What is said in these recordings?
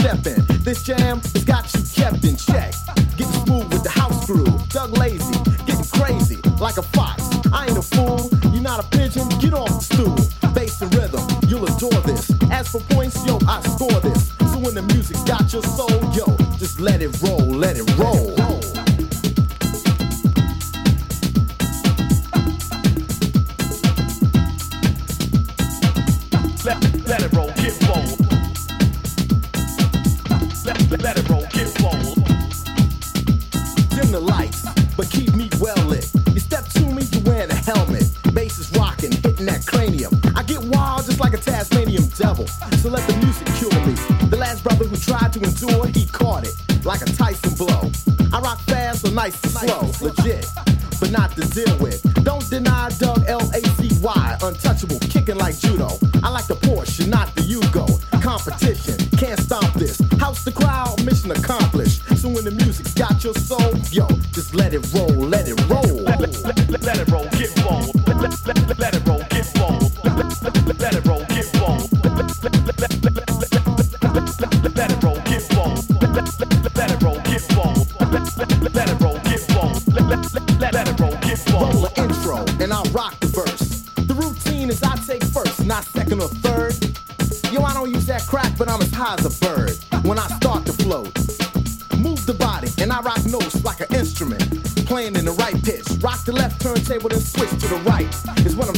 stepping. This jam has got you kept in check. Get you with the house crew. Doug Lazy, getting crazy like a fox. I ain't a fool, you're not a pigeon, get off the stool. Bass and rhythm, you'll adore this. As for points, yo, I score this. So when the music got your soul, yo, just let it roll, let it roll. flies a bird when I start to float. Move the body and I rock notes like an instrument. Playing in the right pitch. Rock the left turntable and switch to the right is what I'm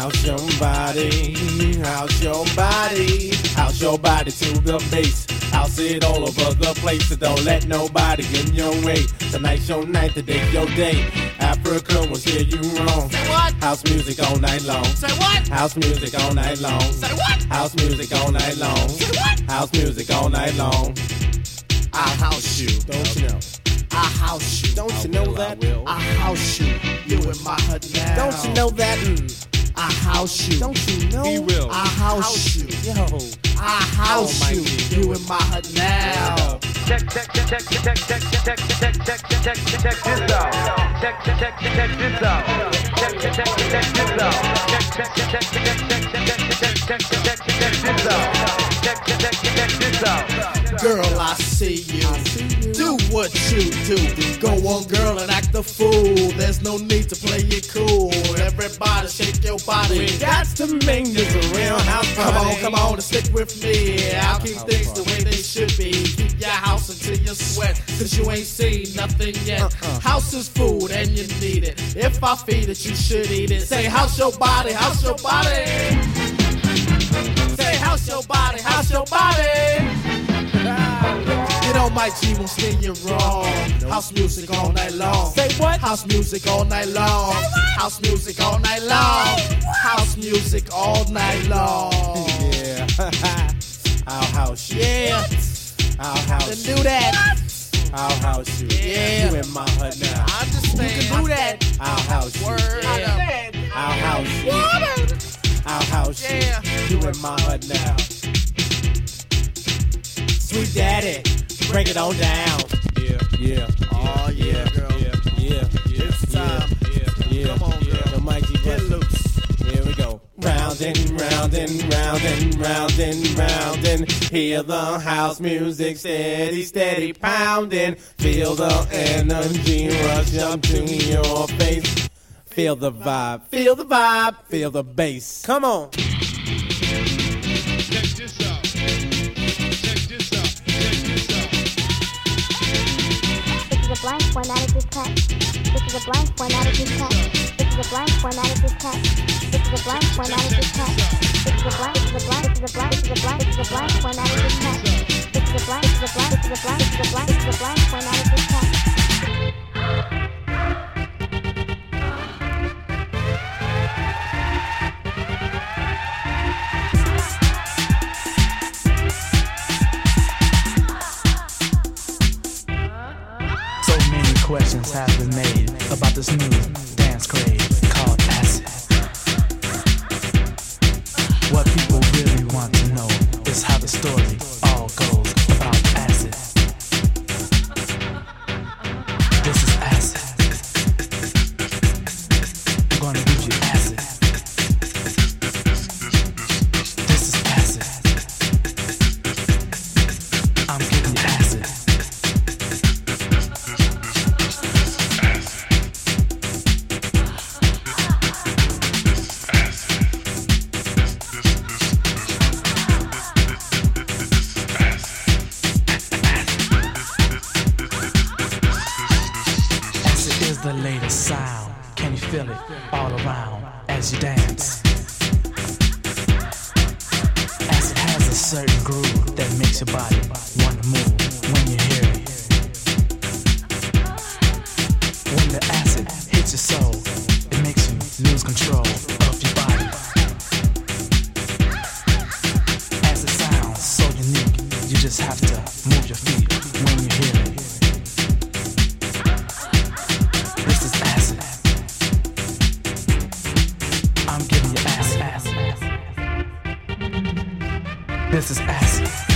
How's your body? How's your body? How's your body to the bass? House it all over the place. So don't let nobody get in your way. Tonight's your night, today's your day. Afrika will steer you wrong. Say what? House music all night long. Say what? House music all night long. Say what? House music all night long. Say what? House music all night long. I'll house you. Don't you know? I house you. Don't you know that? I house you. You in my hut now. Don't you know that? Mm. Mm. I house you. Don't you know? He will. I house you. Yo. I house you. You in my hut now. Check, check, check, check, check, check, check, check, check, check, check, check this out. Check, check, check, check this out. Check, check, check, check this out. Check, check, check, check, check, check, check, check, check, check, check this out. Check, check, check, check this out. Girl, I see you. Do what you do. Go on, girl, and act a fool. There's no need to play it cool. Everybody body. Got to make this a real house Come on, come on and stick with me. I'll keep things the way they should be. Keep your house until you sweat, cause you ain't seen nothing yet. Uh-uh. House is food and you need it. If I feed it, you should eat it. Say, house your body, house your body. Say, house your body, house your body. You know Mike G won't steer you wrong. House music all night long. Say what? House music all night long. House music all night long. House music all night long. Yeah. I'll house you. Yeah, I'll then house you. do that. I'll house you. Yeah. You in my hut now. I understand. You can do that. I'll house you. Word. Yeah. I'll house you. I'll house you. Yeah. You in my hut now. Sweet daddy, break it on down. Yeah, yeah. Oh, yeah, girl. Yeah, yeah, yeah. It's time. Yeah, yeah. Come on, yeah. girl. The mighty Get loose. Here we go. Round and round and round and round and round and hear the house music steady, steady pounding. Feel the energy rush up to your face. Feel the vibe, feel the vibe, feel the bass. Come on. A blank formatted this text. This is a blank formatted this text. This is a blank formatted this text. This is a blank formatted this text. This is a blank. This is a blank. This is a blank. This is a blank. This is a blank formatted this text. This is a blank. This is a blank. This is a blank. This is a blank. This is a blank formatted this text. has been made about this news. This is acid.